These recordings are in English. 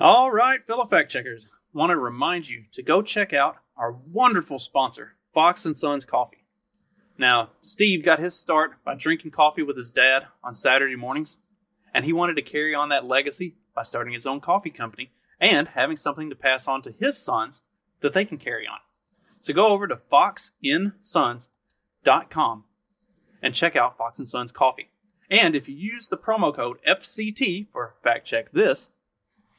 All right, fellow fact checkers, want to remind you to go check out our wonderful sponsor, Fox and Sons Coffee. Now, Steve got his start by drinking coffee with his dad on Saturday mornings, and he wanted to carry on that legacy by starting his own coffee company and having something to pass on to his sons that they can carry on. So go over to foxinsons.com and check out Fox and Sons Coffee. And if you use the promo code FCT for fact check this,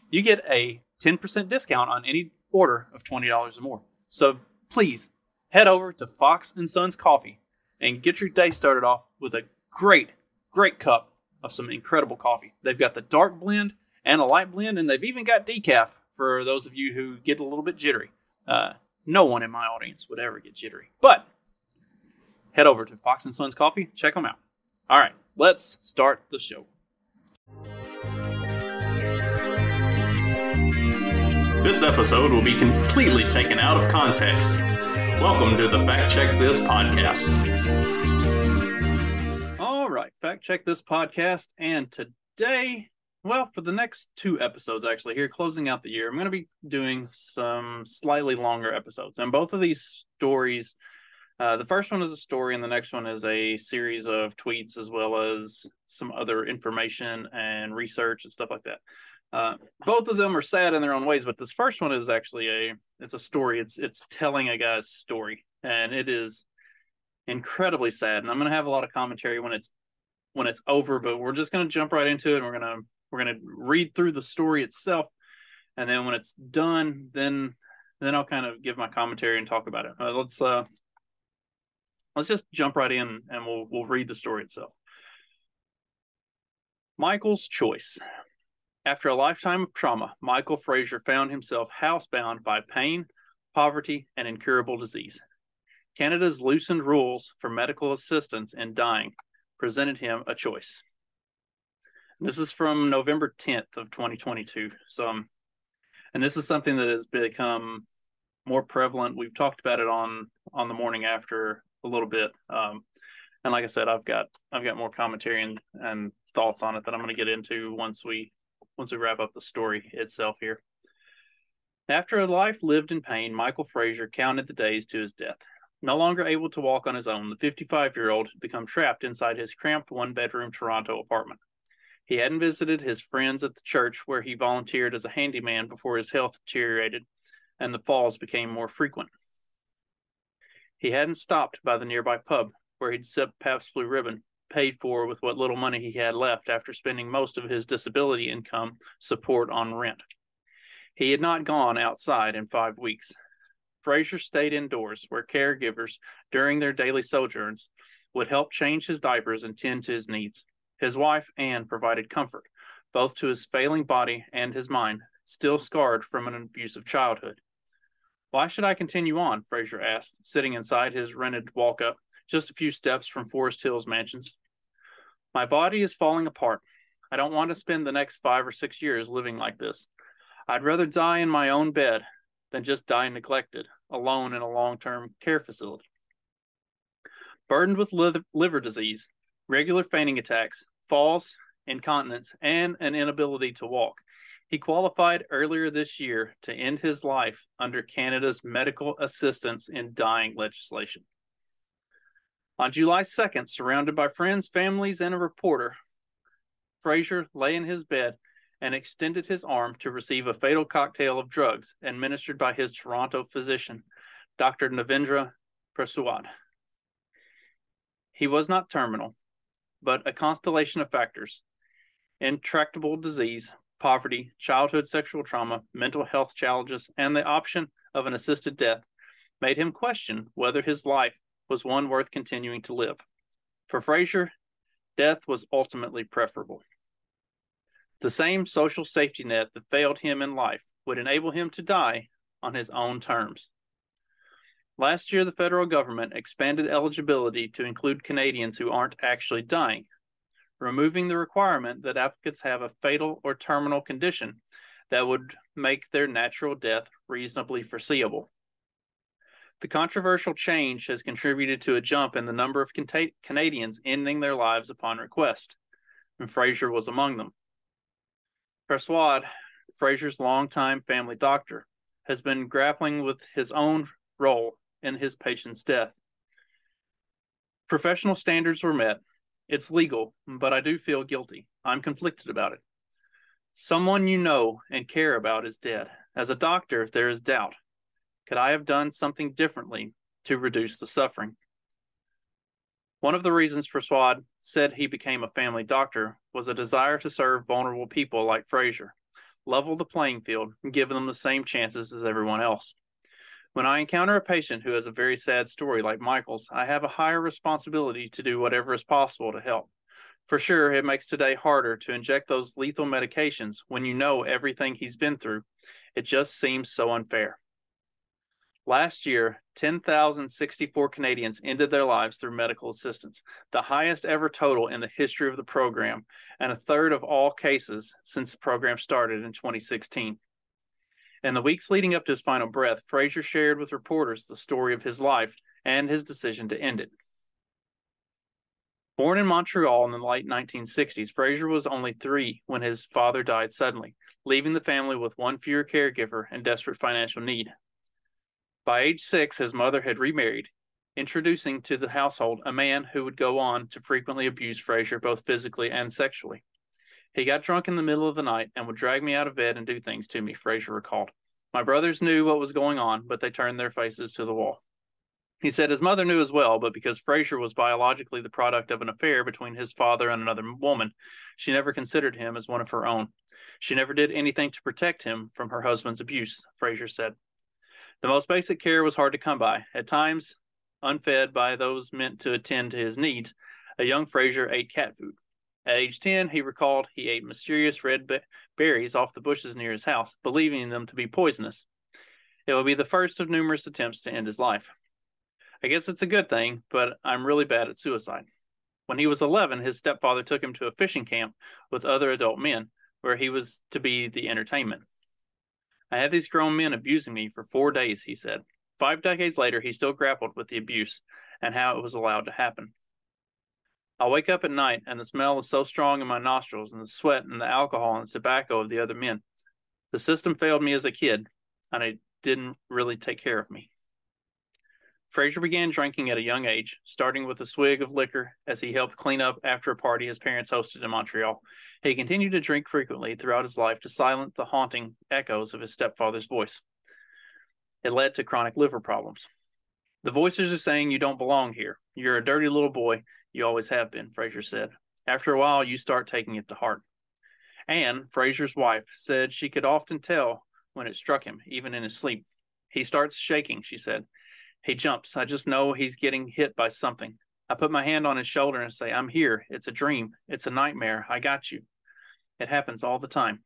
you get a 10% discount on any order of $20 or more. So please head over to Fox and Sons Coffee and get your day started off with a great, great cup of some incredible coffee. They've got the dark blend and a light blend, and they've even got decaf for those of you who get a little bit jittery. Uh, no one in my audience would ever get jittery, but head over to Fox and Sons Coffee, check them out. All right, let's start the show. This episode will be completely taken out of context. Welcome to the Fact Check This podcast. All right, Fact Check This podcast. And today, well, for the next two episodes, actually, here closing out the year, I'm going to be doing some slightly longer episodes. And both of these stories, uh, the first one is a story, and the next one is a series of tweets as well as some other information and research and stuff like that. Uh, both of them are sad in their own ways, but this first one is actually a it's a story. It's it's telling a guy's story, and it is incredibly sad. And I'm gonna have a lot of commentary when it's when it's over, but we're just gonna jump right into it. and We're gonna we're gonna read through the story itself, and then when it's done, then then I'll kind of give my commentary and talk about it. Uh, let's uh let's just jump right in and we'll we'll read the story itself. Michael's choice. After a lifetime of trauma, Michael Frazier found himself housebound by pain, poverty, and incurable disease. Canada's loosened rules for medical assistance in dying presented him a choice. This is from November 10th of 2022. So, um, and this is something that has become more prevalent. We've talked about it on on the morning after a little bit. Um, and like I said, I've got I've got more commentary and, and thoughts on it that I'm going to get into once we once we wrap up the story itself here. After a life lived in pain, Michael Frazier counted the days to his death. No longer able to walk on his own, the 55 year old had become trapped inside his cramped one bedroom Toronto apartment. He hadn't visited his friends at the church where he volunteered as a handyman before his health deteriorated and the falls became more frequent. He hadn't stopped by the nearby pub where he'd sipped Pabst Blue Ribbon paid for with what little money he had left after spending most of his disability income support on rent. He had not gone outside in five weeks. Frazier stayed indoors, where caregivers, during their daily sojourns, would help change his diapers and tend to his needs. His wife, Anne, provided comfort, both to his failing body and his mind, still scarred from an abusive childhood. Why should I continue on? Frazier asked, sitting inside his rented walk up just a few steps from Forest Hills Mansions. My body is falling apart. I don't want to spend the next five or six years living like this. I'd rather die in my own bed than just die neglected, alone in a long term care facility. Burdened with liver disease, regular fainting attacks, falls, incontinence, and an inability to walk, he qualified earlier this year to end his life under Canada's medical assistance in dying legislation. On July 2nd, surrounded by friends, families, and a reporter, Frazier lay in his bed and extended his arm to receive a fatal cocktail of drugs administered by his Toronto physician, Dr. Navindra Persaud. He was not terminal, but a constellation of factors intractable disease, poverty, childhood sexual trauma, mental health challenges, and the option of an assisted death made him question whether his life was one worth continuing to live. For Frazier, death was ultimately preferable. The same social safety net that failed him in life would enable him to die on his own terms. Last year, the federal government expanded eligibility to include Canadians who aren't actually dying, removing the requirement that applicants have a fatal or terminal condition that would make their natural death reasonably foreseeable. The controversial change has contributed to a jump in the number of Canadians ending their lives upon request, and Frazier was among them. Persaud Frazier's longtime family doctor, has been grappling with his own role in his patient's death. Professional standards were met. It's legal, but I do feel guilty. I'm conflicted about it. Someone you know and care about is dead. As a doctor, there is doubt. Could I have done something differently to reduce the suffering? One of the reasons Persaud said he became a family doctor was a desire to serve vulnerable people like Frazier, level the playing field, and give them the same chances as everyone else. When I encounter a patient who has a very sad story like Michael's, I have a higher responsibility to do whatever is possible to help. For sure, it makes today harder to inject those lethal medications when you know everything he's been through. It just seems so unfair. Last year, 10,064 Canadians ended their lives through medical assistance, the highest ever total in the history of the program, and a third of all cases since the program started in 2016. In the weeks leading up to his final breath, Frazier shared with reporters the story of his life and his decision to end it. Born in Montreal in the late 1960s, Frazier was only three when his father died suddenly, leaving the family with one fewer caregiver and desperate financial need. By age six, his mother had remarried, introducing to the household a man who would go on to frequently abuse Frazier both physically and sexually. He got drunk in the middle of the night and would drag me out of bed and do things to me, Frazier recalled. My brothers knew what was going on, but they turned their faces to the wall. He said his mother knew as well, but because Frazier was biologically the product of an affair between his father and another woman, she never considered him as one of her own. She never did anything to protect him from her husband's abuse, Frazier said. The most basic care was hard to come by. At times, unfed by those meant to attend to his needs, a young Fraser ate cat food. At age 10, he recalled he ate mysterious red berries off the bushes near his house, believing them to be poisonous. It would be the first of numerous attempts to end his life. I guess it's a good thing, but I'm really bad at suicide. When he was 11, his stepfather took him to a fishing camp with other adult men where he was to be the entertainment. I had these grown men abusing me for four days, he said. Five decades later, he still grappled with the abuse and how it was allowed to happen. I wake up at night and the smell is so strong in my nostrils and the sweat and the alcohol and the tobacco of the other men. The system failed me as a kid and it didn't really take care of me. Frazier began drinking at a young age, starting with a swig of liquor as he helped clean up after a party his parents hosted in Montreal. He continued to drink frequently throughout his life to silence the haunting echoes of his stepfather's voice. It led to chronic liver problems. The voices are saying you don't belong here. You're a dirty little boy. You always have been, Frazier said. After a while, you start taking it to heart. Anne, Frazier's wife, said she could often tell when it struck him, even in his sleep. He starts shaking, she said. He jumps. I just know he's getting hit by something. I put my hand on his shoulder and say, I'm here. It's a dream. It's a nightmare. I got you. It happens all the time.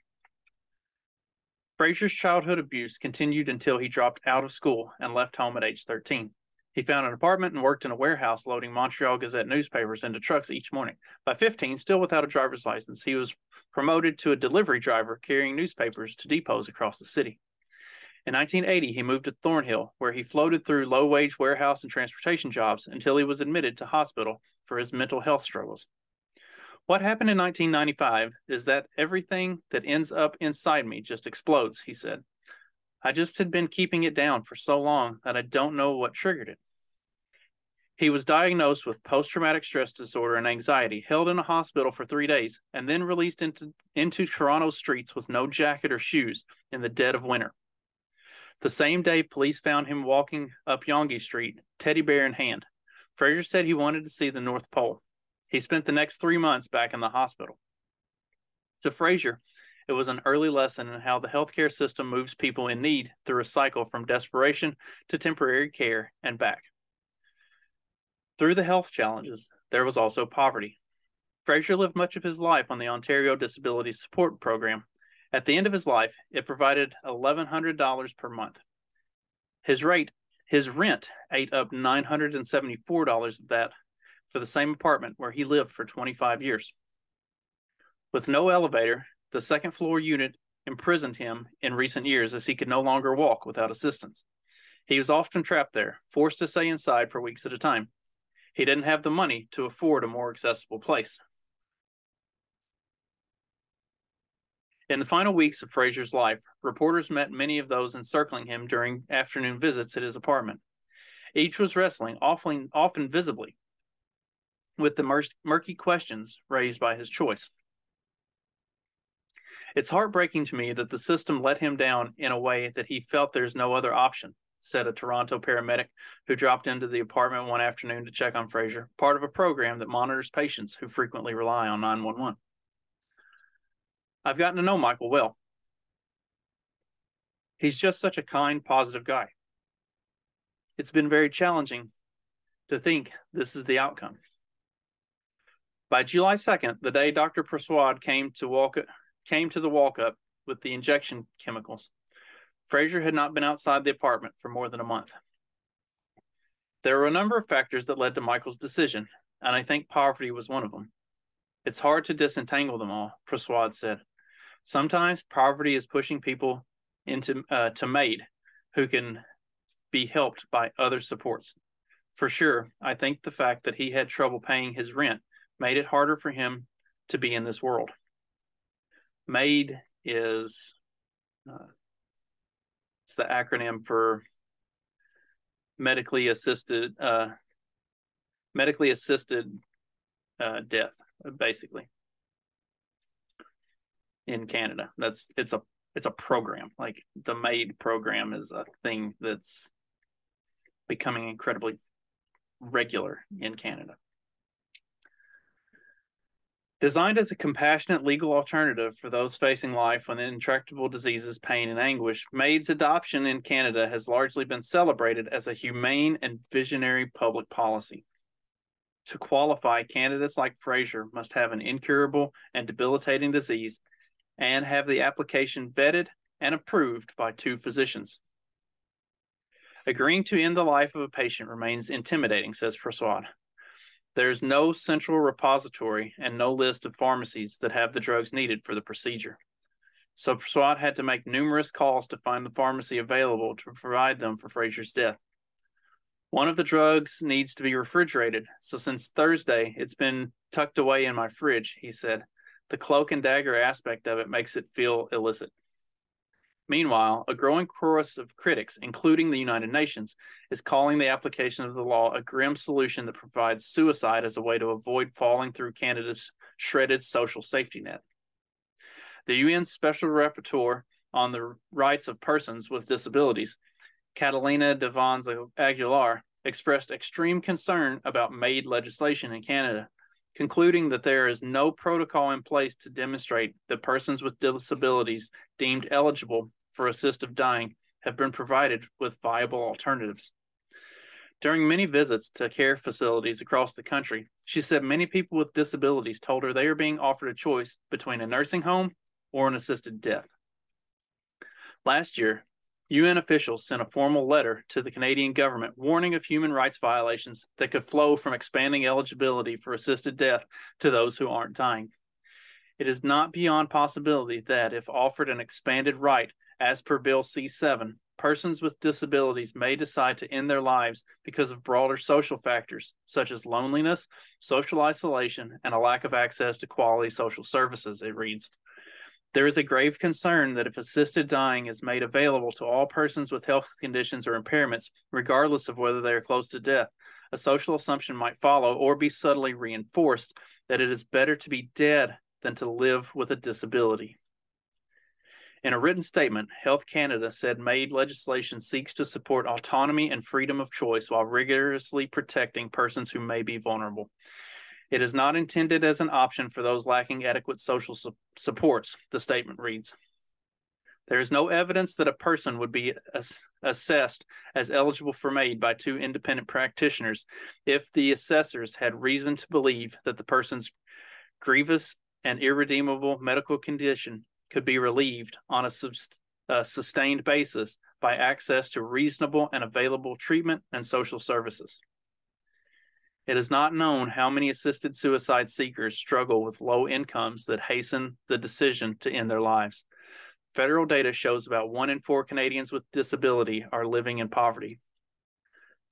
Frazier's childhood abuse continued until he dropped out of school and left home at age 13. He found an apartment and worked in a warehouse loading Montreal Gazette newspapers into trucks each morning. By 15, still without a driver's license, he was promoted to a delivery driver carrying newspapers to depots across the city. In 1980, he moved to Thornhill, where he floated through low wage warehouse and transportation jobs until he was admitted to hospital for his mental health struggles. What happened in 1995 is that everything that ends up inside me just explodes, he said. I just had been keeping it down for so long that I don't know what triggered it. He was diagnosed with post traumatic stress disorder and anxiety, held in a hospital for three days, and then released into, into Toronto's streets with no jacket or shoes in the dead of winter. The same day, police found him walking up Yonge Street, teddy bear in hand. Frazier said he wanted to see the North Pole. He spent the next three months back in the hospital. To Frazier, it was an early lesson in how the healthcare system moves people in need through a cycle from desperation to temporary care and back. Through the health challenges, there was also poverty. Frazier lived much of his life on the Ontario Disability Support Program, at the end of his life, it provided $1,100 per month. His rate, his rent ate up $974 of that for the same apartment where he lived for 25 years. With no elevator, the second floor unit imprisoned him in recent years as he could no longer walk without assistance. He was often trapped there, forced to stay inside for weeks at a time. He didn't have the money to afford a more accessible place. In the final weeks of Fraser's life, reporters met many of those encircling him during afternoon visits at his apartment. Each was wrestling, often, often visibly, with the murky questions raised by his choice. It's heartbreaking to me that the system let him down in a way that he felt there's no other option, said a Toronto paramedic who dropped into the apartment one afternoon to check on Fraser, part of a program that monitors patients who frequently rely on 911. I've gotten to know Michael well. He's just such a kind, positive guy. It's been very challenging to think this is the outcome. By July 2nd, the day Dr. Persaud came to walk came to the walk up with the injection chemicals, Fraser had not been outside the apartment for more than a month. There were a number of factors that led to Michael's decision, and I think poverty was one of them. It's hard to disentangle them all, Persaud said. Sometimes poverty is pushing people into uh, to MAID who can be helped by other supports. For sure, I think the fact that he had trouble paying his rent made it harder for him to be in this world. MAID is uh, it's the acronym for medically assisted uh, medically assisted uh, death, basically in Canada. That's it's a it's a program. Like the MAID program is a thing that's becoming incredibly regular in Canada. Designed as a compassionate legal alternative for those facing life with intractable diseases, pain, and anguish, MAID's adoption in Canada has largely been celebrated as a humane and visionary public policy. To qualify, candidates like Fraser must have an incurable and debilitating disease and have the application vetted and approved by two physicians. Agreeing to end the life of a patient remains intimidating, says Persaud. There's no central repository and no list of pharmacies that have the drugs needed for the procedure. So Persaud had to make numerous calls to find the pharmacy available to provide them for Fraser's death. One of the drugs needs to be refrigerated, so since Thursday, it's been tucked away in my fridge, he said. The cloak and dagger aspect of it makes it feel illicit. Meanwhile, a growing chorus of critics, including the United Nations, is calling the application of the law a grim solution that provides suicide as a way to avoid falling through Canada's shredded social safety net. The UN Special Rapporteur on the Rights of Persons with Disabilities, Catalina Devandas Aguilar, expressed extreme concern about MAID legislation in Canada concluding that there is no protocol in place to demonstrate that persons with disabilities deemed eligible for assistive dying have been provided with viable alternatives. During many visits to care facilities across the country, she said many people with disabilities told her they are being offered a choice between a nursing home or an assisted death. Last year, UN officials sent a formal letter to the Canadian government warning of human rights violations that could flow from expanding eligibility for assisted death to those who aren't dying. It is not beyond possibility that, if offered an expanded right as per Bill C 7, persons with disabilities may decide to end their lives because of broader social factors such as loneliness, social isolation, and a lack of access to quality social services, it reads. There is a grave concern that if assisted dying is made available to all persons with health conditions or impairments, regardless of whether they are close to death, a social assumption might follow or be subtly reinforced that it is better to be dead than to live with a disability. In a written statement, Health Canada said MAID legislation seeks to support autonomy and freedom of choice while rigorously protecting persons who may be vulnerable. It is not intended as an option for those lacking adequate social su- supports, the statement reads. There is no evidence that a person would be ass- assessed as eligible for MAID by two independent practitioners if the assessors had reason to believe that the person's grievous and irredeemable medical condition could be relieved on a, a sustained basis by access to reasonable and available treatment and social services. It is not known how many assisted suicide seekers struggle with low incomes that hasten the decision to end their lives. Federal data shows about one in four Canadians with disability are living in poverty.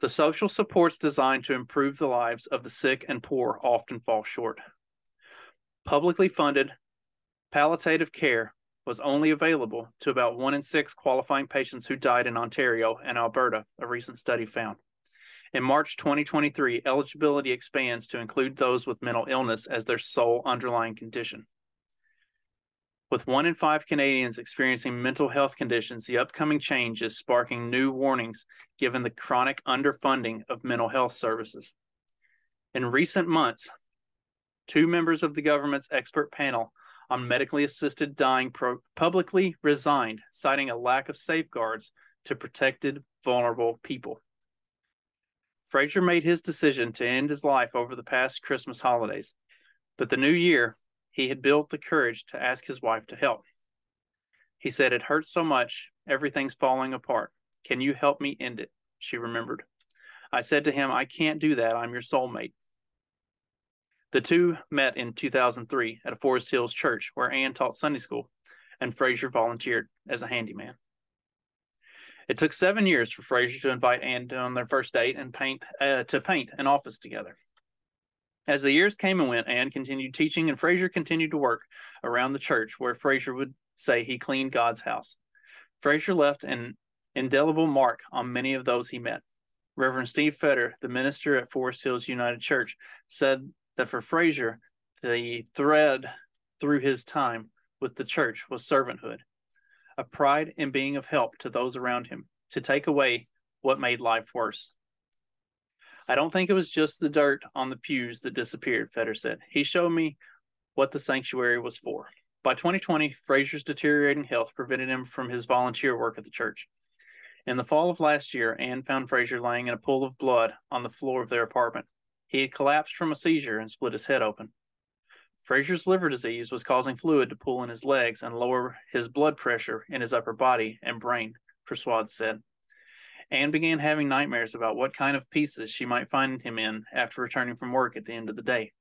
The social supports designed to improve the lives of the sick and poor often fall short. Publicly funded palliative care was only available to about one in six qualifying patients who died in Ontario and Alberta, a recent study found. In March 2023, eligibility expands to include those with mental illness as their sole underlying condition. With one in five Canadians experiencing mental health conditions, the upcoming change is sparking new warnings given the chronic underfunding of mental health services. In recent months, two members of the government's expert panel on medically assisted dying pro- publicly resigned, citing a lack of safeguards to protected vulnerable people. Fraser made his decision to end his life over the past Christmas holidays, but the new year he had built the courage to ask his wife to help. He said, It hurts so much. Everything's falling apart. Can you help me end it? She remembered. I said to him, I can't do that. I'm your soulmate. The two met in 2003 at a Forest Hills church where Anne taught Sunday school and Fraser volunteered as a handyman. It took seven years for Fraser to invite Anne on their first date and paint uh, to paint an office together. As the years came and went, Anne continued teaching, and Fraser continued to work around the church where Fraser would say he cleaned God's house. Fraser left an indelible mark on many of those he met. Reverend Steve Fetter, the minister at Forest Hills United Church, said that for Fraser, the thread through his time with the church was servanthood, a pride in being of help to those around him, to take away what made life worse. I don't think it was just the dirt on the pews that disappeared, Fetter said. He showed me what the sanctuary was for. By 2020, Fraser's deteriorating health prevented him from his volunteer work at the church. In the fall of last year, Anne found Fraser lying in a pool of blood on the floor of their apartment. He had collapsed from a seizure and split his head open. Fraser's liver disease was causing fluid to pool in his legs and lower his blood pressure in his upper body and brain, Persaud said. Anne began having nightmares about what kind of pieces she might find him in after returning from work at the end of the day.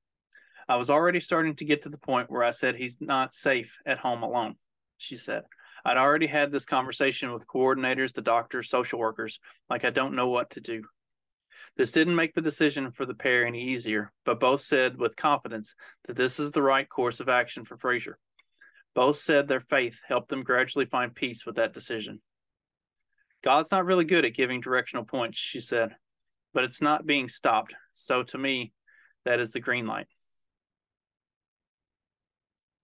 I was already starting to get to the point where I said he's not safe at home alone, she said. I'd already had this conversation with coordinators, the doctors, social workers, like I don't know what to do. This didn't make the decision for the pair any easier, but both said with confidence that this is the right course of action for Fraser. Both said their faith helped them gradually find peace with that decision. God's not really good at giving directional points, she said, but it's not being stopped. So to me, that is the green light.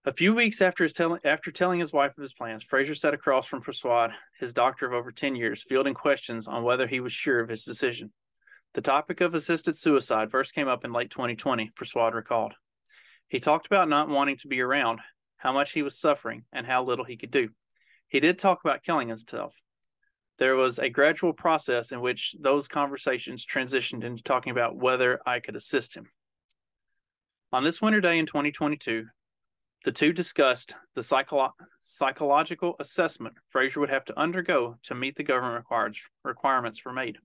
A few weeks after his tell- after telling his wife of his plans, Fraser sat across from Persaud, his doctor of over 10 years, fielding questions on whether he was sure of his decision. The topic of assisted suicide first came up in late 2020, Persaud recalled. He talked about not wanting to be around, how much he was suffering, and how little he could do. He did talk about killing himself, there was a gradual process in which those conversations transitioned into talking about whether I could assist him. On this winter day in 2022, the two discussed the psycholo- psychological assessment Fraser would have to undergo to meet the government requirements for MAID.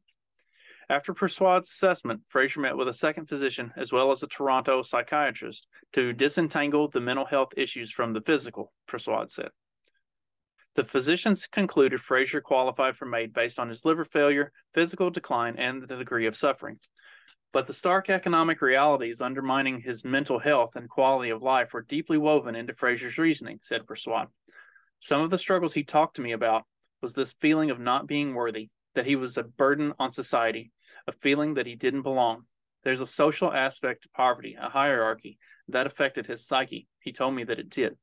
After Persaud's assessment, Fraser met with a second physician as well as a Toronto psychiatrist to disentangle the mental health issues from the physical, Persaud said. The physicians concluded Fraser qualified for MAID based on his liver failure, physical decline, and the degree of suffering. But the stark economic realities undermining his mental health and quality of life were deeply woven into Fraser's reasoning, said Persaud. Some of the struggles he talked to me about was this feeling of not being worthy, that he was a burden on society, a feeling that he didn't belong. There's a social aspect to poverty, a hierarchy that affected his psyche. He told me that it did.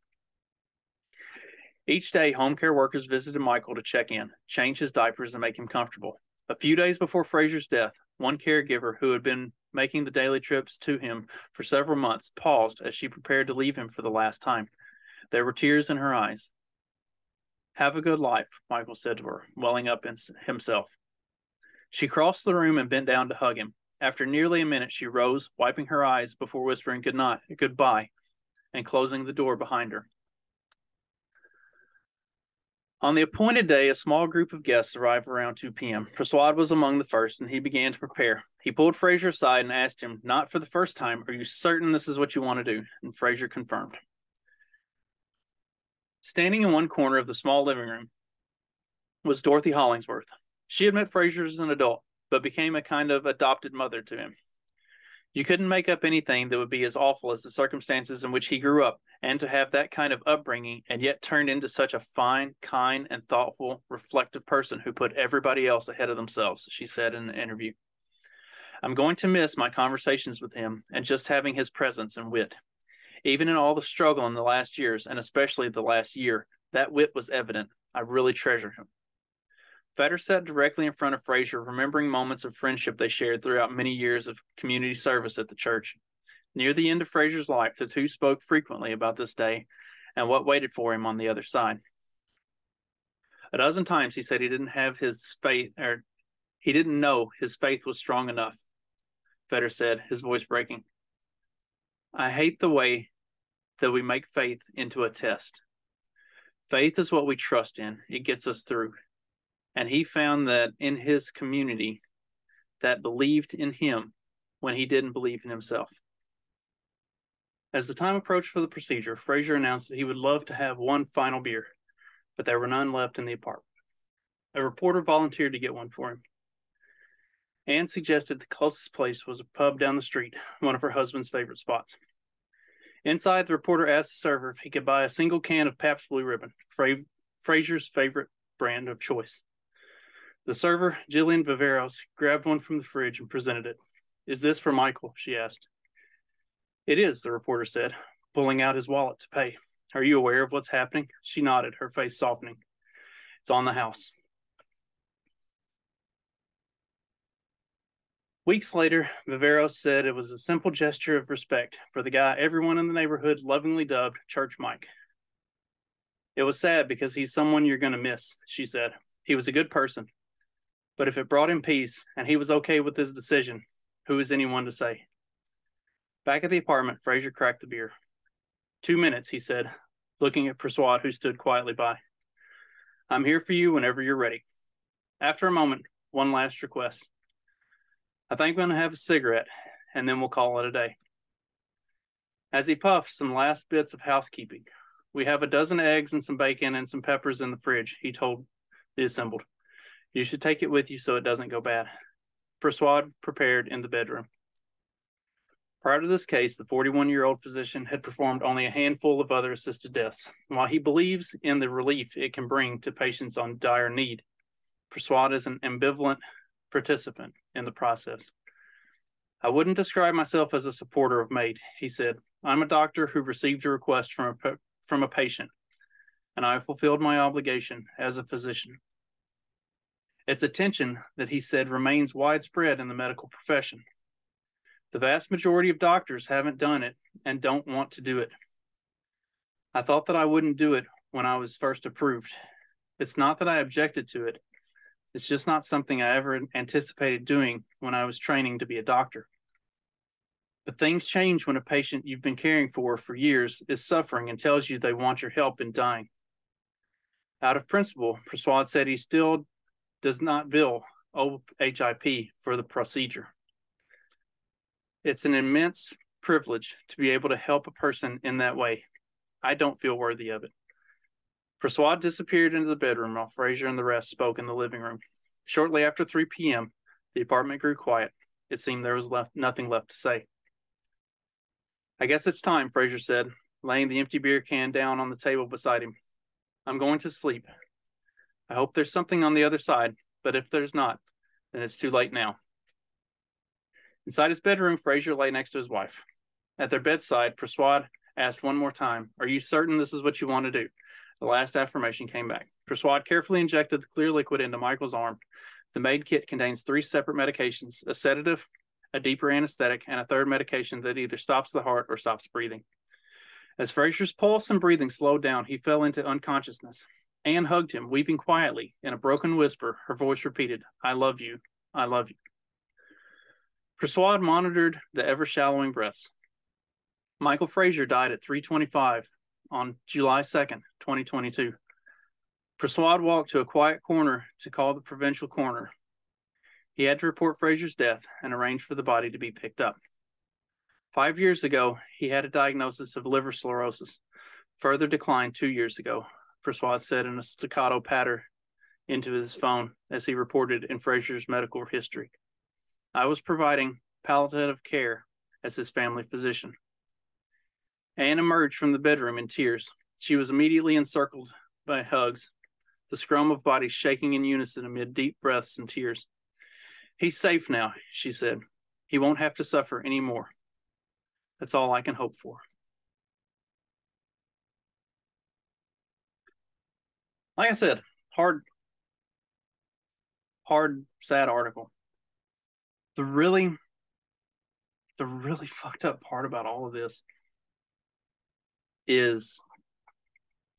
Each day, home care workers visited Michael to check in, change his diapers, and make him comfortable. A few days before Fraser's death, one caregiver who had been making the daily trips to him for several months paused as she prepared to leave him for the last time. There were tears in her eyes. Have a good life, Michael said to her, welling up in himself. She crossed the room and bent down to hug him. After nearly a minute, she rose, wiping her eyes before whispering good night, goodbye, and closing the door behind her. On the appointed day, a small group of guests arrived around 2 p.m. Persaud was among the first, and he began to prepare. He pulled Fraser aside and asked him, not for the first time, Are you certain this is what you want to do? And Fraser confirmed. Standing in one corner of the small living room was Dorothy Hollingsworth. She had met Fraser as an adult, but became a kind of adopted mother to him. You couldn't make up anything that would be as awful as the circumstances in which he grew up, and to have that kind of upbringing and yet turned into such a fine, kind, and thoughtful, reflective person who put everybody else ahead of themselves, she said in an interview. I'm going to miss my conversations with him and just having his presence and wit. Even in all the struggle in the last years, and especially the last year, that wit was evident. I really treasure him. Fetter sat directly in front of Frazier, remembering moments of friendship they shared throughout many years of community service at the church. Near the end of Frazier's life, the two spoke frequently about this day and what waited for him on the other side. A dozen times he said he didn't have his faith, or he didn't know his faith was strong enough. Fetter said, his voice breaking. I hate the way that we make faith into a test. Faith is what we trust in, it gets us through. And he found that in his community that believed in him when he didn't believe in himself. As the time approached for the procedure, Frazier announced that he would love to have one final beer, but there were none left in the apartment. A reporter volunteered to get one for him. Anne suggested the closest place was a pub down the street, one of her husband's favorite spots. Inside, the reporter asked the server if he could buy a single can of Pabst Blue Ribbon, Fra- Frazier's favorite brand of choice. The server, Jillian Viveros, grabbed one from the fridge and presented it. Is this for Michael? she asked. It is, the reporter said, pulling out his wallet to pay. Are you aware of what's happening? She nodded, her face softening. It's on the house. Weeks later, Viveros said it was a simple gesture of respect for the guy everyone in the neighborhood lovingly dubbed Church Mike. It was sad because he's someone you're going to miss, she said. He was a good person. But if it brought him peace and he was okay with his decision, who is anyone to say? Back at the apartment, Frazier cracked the beer. Two minutes, he said, looking at Persaud, who stood quietly by. I'm here for you whenever you're ready. After a moment, one last request. I think I'm going to have a cigarette, and then we'll call it a day. As he puffed some last bits of housekeeping, we have a dozen eggs and some bacon and some peppers in the fridge, he told the assembled. You should take it with you so it doesn't go bad. Persaud prepared in the bedroom. Prior to this case, the 41 year old physician had performed only a handful of other assisted deaths. While he believes in the relief it can bring to patients on dire need, Persaud is an ambivalent participant in the process. I wouldn't describe myself as a supporter of MAID, he said. I'm a doctor who received a request from a, from a patient, and I fulfilled my obligation as a physician. It's a tension that he said remains widespread in the medical profession. The vast majority of doctors haven't done it and don't want to do it. I thought that I wouldn't do it when I was first approved. It's not that I objected to it, it's just not something I ever anticipated doing when I was training to be a doctor. But things change when a patient you've been caring for for years is suffering and tells you they want your help in dying. Out of principle, Persaud said he still does not bill OHIP for the procedure. It's an immense privilege to be able to help a person in that way. I don't feel worthy of it. Persaud disappeared into the bedroom while Frazier and the rest spoke in the living room. Shortly after 3 p.m., the apartment grew quiet. It seemed there was left nothing left to say. I guess it's time, Frazier said, laying the empty beer can down on the table beside him. I'm going to sleep. I hope there's something on the other side, but if there's not, then it's too late now. Inside his bedroom, Frazier lay next to his wife. At their bedside, Persaud asked one more time, Are you certain this is what you want to do? The last affirmation came back. Persaud carefully injected the clear liquid into Michael's arm. The MAID kit contains three separate medications a sedative, a deeper anesthetic, and a third medication that either stops the heart or stops breathing. As Frazier's pulse and breathing slowed down, he fell into unconsciousness. Anne hugged him, weeping quietly. In a broken whisper, her voice repeated, I love you. I love you. Persaud monitored the ever shallowing breaths. Michael Frazier died at 325 on July 2nd, 2022. Persaud walked to a quiet corner to call the provincial coroner. He had to report Frazier's death and arrange for the body to be picked up. Five years ago, he had a diagnosis of liver cirrhosis, further declined two years ago, Persaud said in a staccato patter into his phone as he reported in Frazier's medical history. I was providing palliative care as his family physician. Anne emerged from the bedroom in tears. She was immediately encircled by hugs, the scrum of bodies shaking in unison amid deep breaths and tears. He's safe now, she said. He won't have to suffer any more. That's all I can hope for. Like I said, hard, hard, sad article. The really, the really fucked up part about all of this is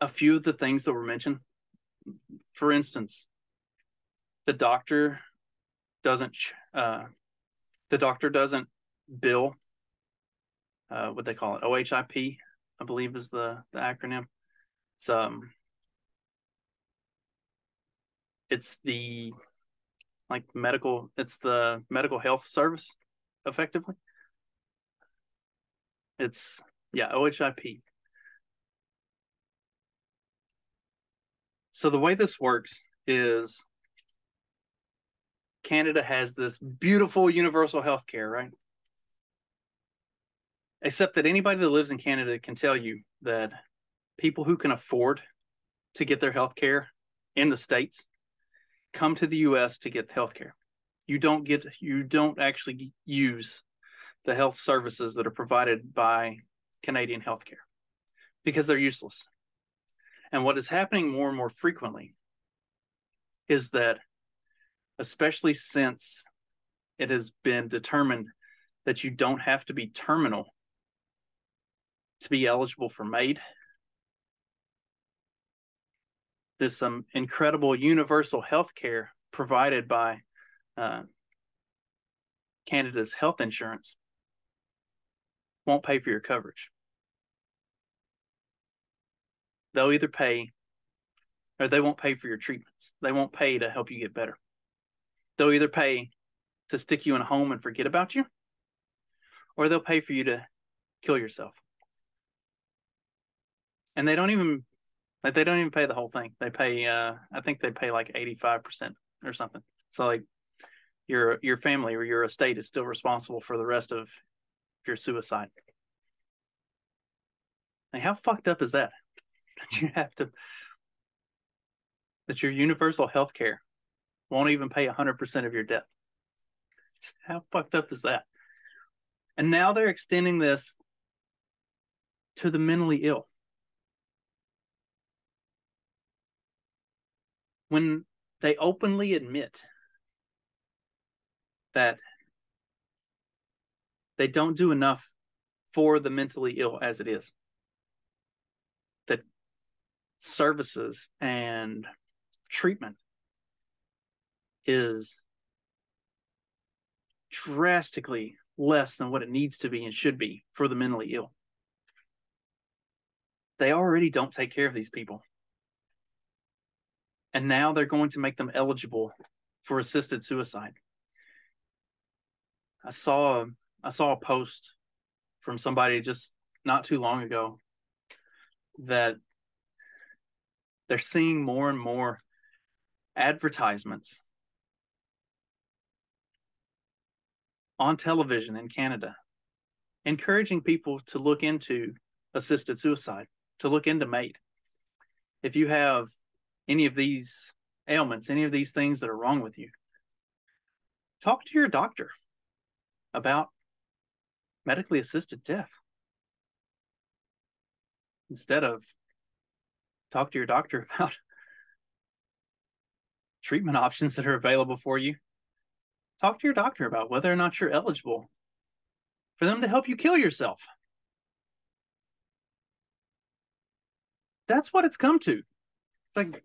a few of the things that were mentioned. For instance, the doctor doesn't uh, the doctor doesn't bill uh, what they call it OHIP, I believe is the the acronym. It's um it's the like medical it's the medical health service effectively. It's yeah, OHIP. So the way this works is Canada has this beautiful universal health care, right? Except that anybody that lives in Canada can tell you that people who can afford to get their health care in the States come to the US to get health care. You don't get you don't actually use the health services that are provided by Canadian healthcare because they're useless. And what is happening more and more frequently is that, especially since it has been determined that you don't have to be terminal to be eligible for MAID, this um, incredible universal health care provided by uh, Canada's health insurance won't pay for your coverage they'll either pay or they won't pay for your treatments. They won't pay to help you get better. They'll either pay to stick you in a home and forget about you, or they'll pay for you to kill yourself. And they don't even like they don't even pay the whole thing. They pay uh I think they pay like 85% or something. So like your your family or your estate is still responsible for the rest of your suicide. Like how fucked up is that? That you have to that your universal health care won't even pay 100% of your debt. How fucked up is that? And now they're extending this to the mentally ill. When they openly admit that they don't do enough for the mentally ill as it is services and treatment is drastically less than what it needs to be and should be for the mentally ill. They already don't take care of these people. And now they're going to make them eligible for assisted suicide. I saw I saw a post from somebody just not too long ago that they're seeing more and more advertisements on television in Canada, encouraging people to look into assisted suicide, to look into MAID. If you have any of these ailments, any of these things that are wrong with you, talk to your doctor about medically assisted death instead of talk to your doctor about treatment options that are available for you. Talk to your doctor about whether or not you're eligible for them to help you kill yourself. That's what it's come to. Like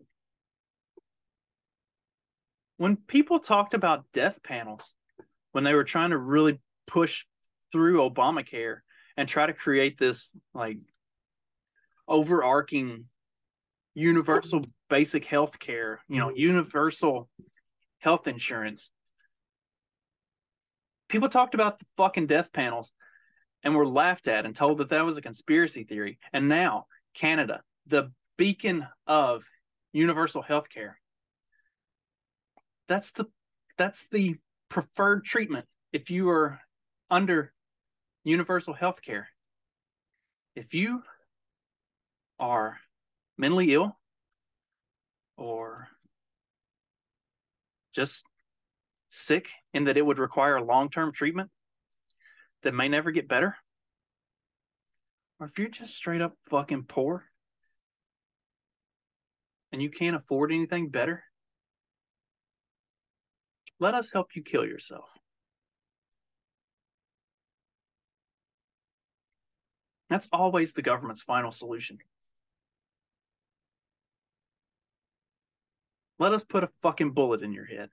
when people talked about death panels, when they were trying to really push through Obamacare and try to create this like overarching universal basic health care, you know, universal health insurance. People talked about the fucking death panels and were laughed at and told that that was a conspiracy theory. And now, Canada, the beacon of universal health care. That's the that's the preferred treatment if you are under universal health care. If you are mentally ill or just sick in that it would require long term treatment that may never get better, or if you're just straight up fucking poor and you can't afford anything better, let us help you kill yourself. That's always the government's final solution. Let us put a fucking bullet in your head.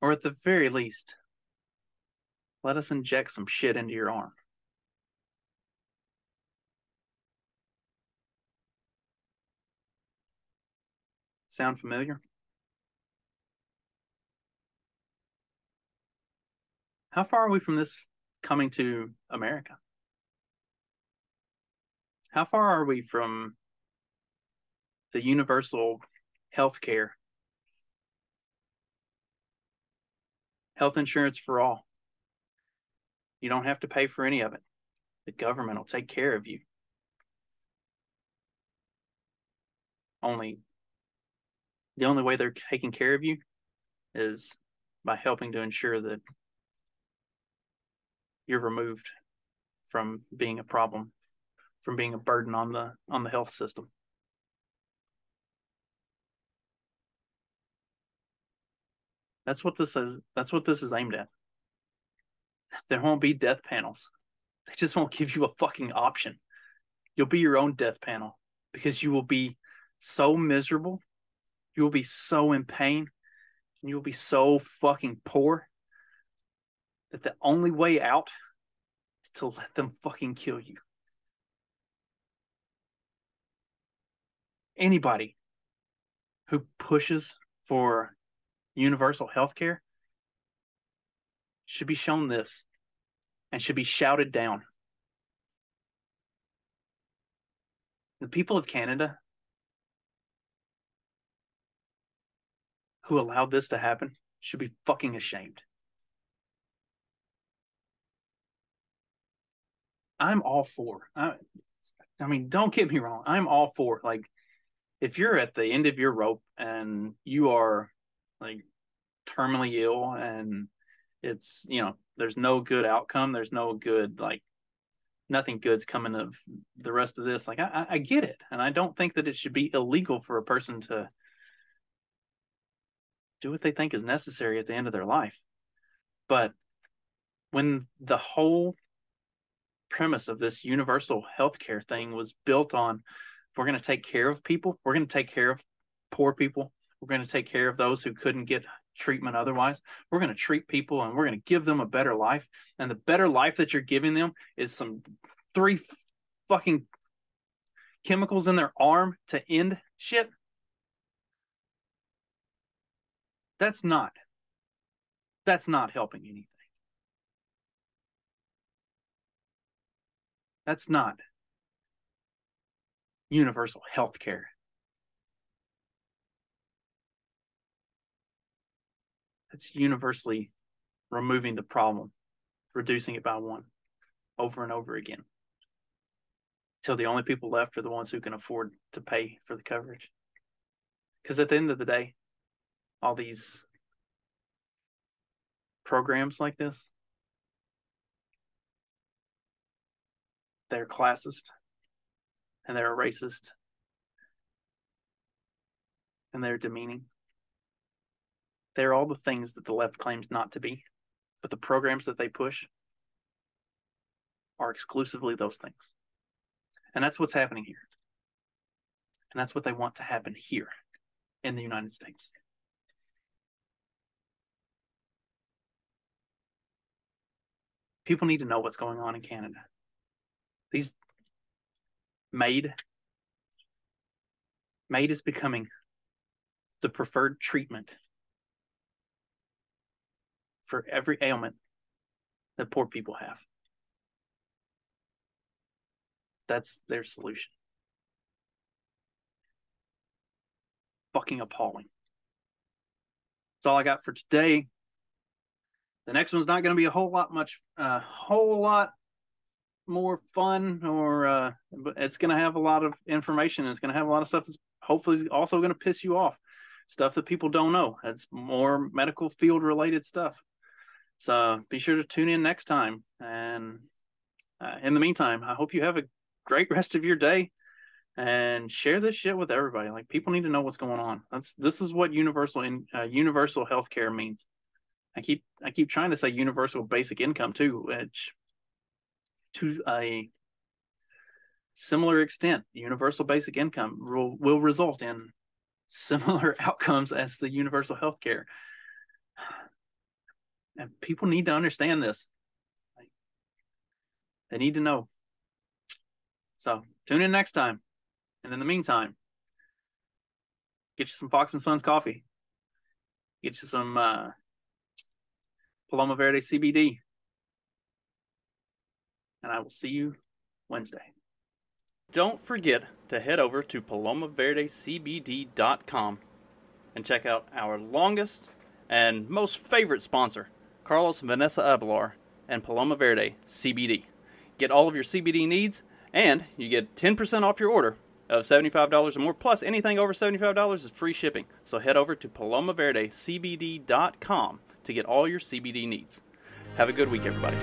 Or at the very least, let us inject some shit into your arm. Sound familiar? How far are we from this coming to America? How far are we from the universal health care? Health insurance for all. You don't have to pay for any of it. The government will take care of you. Only the only way they're taking care of you is by helping to ensure that you're removed from being a problem, from being a burden on the on the health system. That's what this is. That's what this is aimed at. There won't be death panels. They just won't give you a fucking option. You'll be your own death panel because you will be so miserable. You will be so in pain. And you will be so fucking poor that the only way out is to let them fucking kill you. Anybody who pushes for universal health care should be shown this and should be shouted down. The people of Canada who allowed this to happen should be fucking ashamed. I'm all for. I, I mean, don't get me wrong. I'm all for like if you're at the end of your rope and you are like terminally ill and it's you know there's no good outcome. There's no good like nothing good's coming of the rest of this. Like I, I get it. And i don't think that it should be illegal for a person to do what they think is necessary at the end of their life. But when the whole premise of this universal healthcare thing was built on we're going to take care of people we're going to take care of poor people we're going to take care of those who couldn't get treatment otherwise. We're going to treat people and we're going to give them a better life. And the better life that you're giving them is some three fucking chemicals in their arm to end shit. That's not. That's not helping anything. That's not universal health care. It's universally removing the problem, reducing it by one over and over again. Till the only people left are the ones who can afford to pay for the coverage. Because at the end of the day, all these programs like this, they're classist and they're racist and they're demeaning they're all the things that the left claims not to be, but the programs that they push are exclusively those things. And that's what's happening here. And that's what they want to happen here in the United States. People need to know what's going on in Canada. These MAID MAID is becoming the preferred treatment for every ailment that poor people have. That's their solution. Fucking appalling. That's all I got for today. The next one's not going to be a whole lot much, a uh, whole lot more fun, or uh, it's going to have a lot of information. It's going to have a lot of stuff that's hopefully also going to piss you off. Stuff that people don't know. It's more medical field related stuff. So be sure to tune in next time. And uh, in the meantime, I hope you have a great rest of your day and share this shit with everybody. Like people need to know what's going on. That's this is what universal in uh, universal healthcare means. I keep I keep trying to say universal basic income too, which to a similar extent, universal basic income will will result in similar outcomes as the universal healthcare. And people need to understand this. They need to know. So tune in next time. And in the meantime, get you some Fox and Sons coffee. Get you some uh, Paloma Verde CBD. And I will see you Wednesday. Don't forget to head over to palomaverdecbd.com and check out our longest and most favorite sponsor, Carlos Vanessa Abelar and Paloma Verde CBD. Get all of your CBD needs, and you get 10% off your order of $75 or more, plus anything over $75 is free shipping. So head over to palomaverdecbd.com to get all your CBD needs. Have a good week, everybody.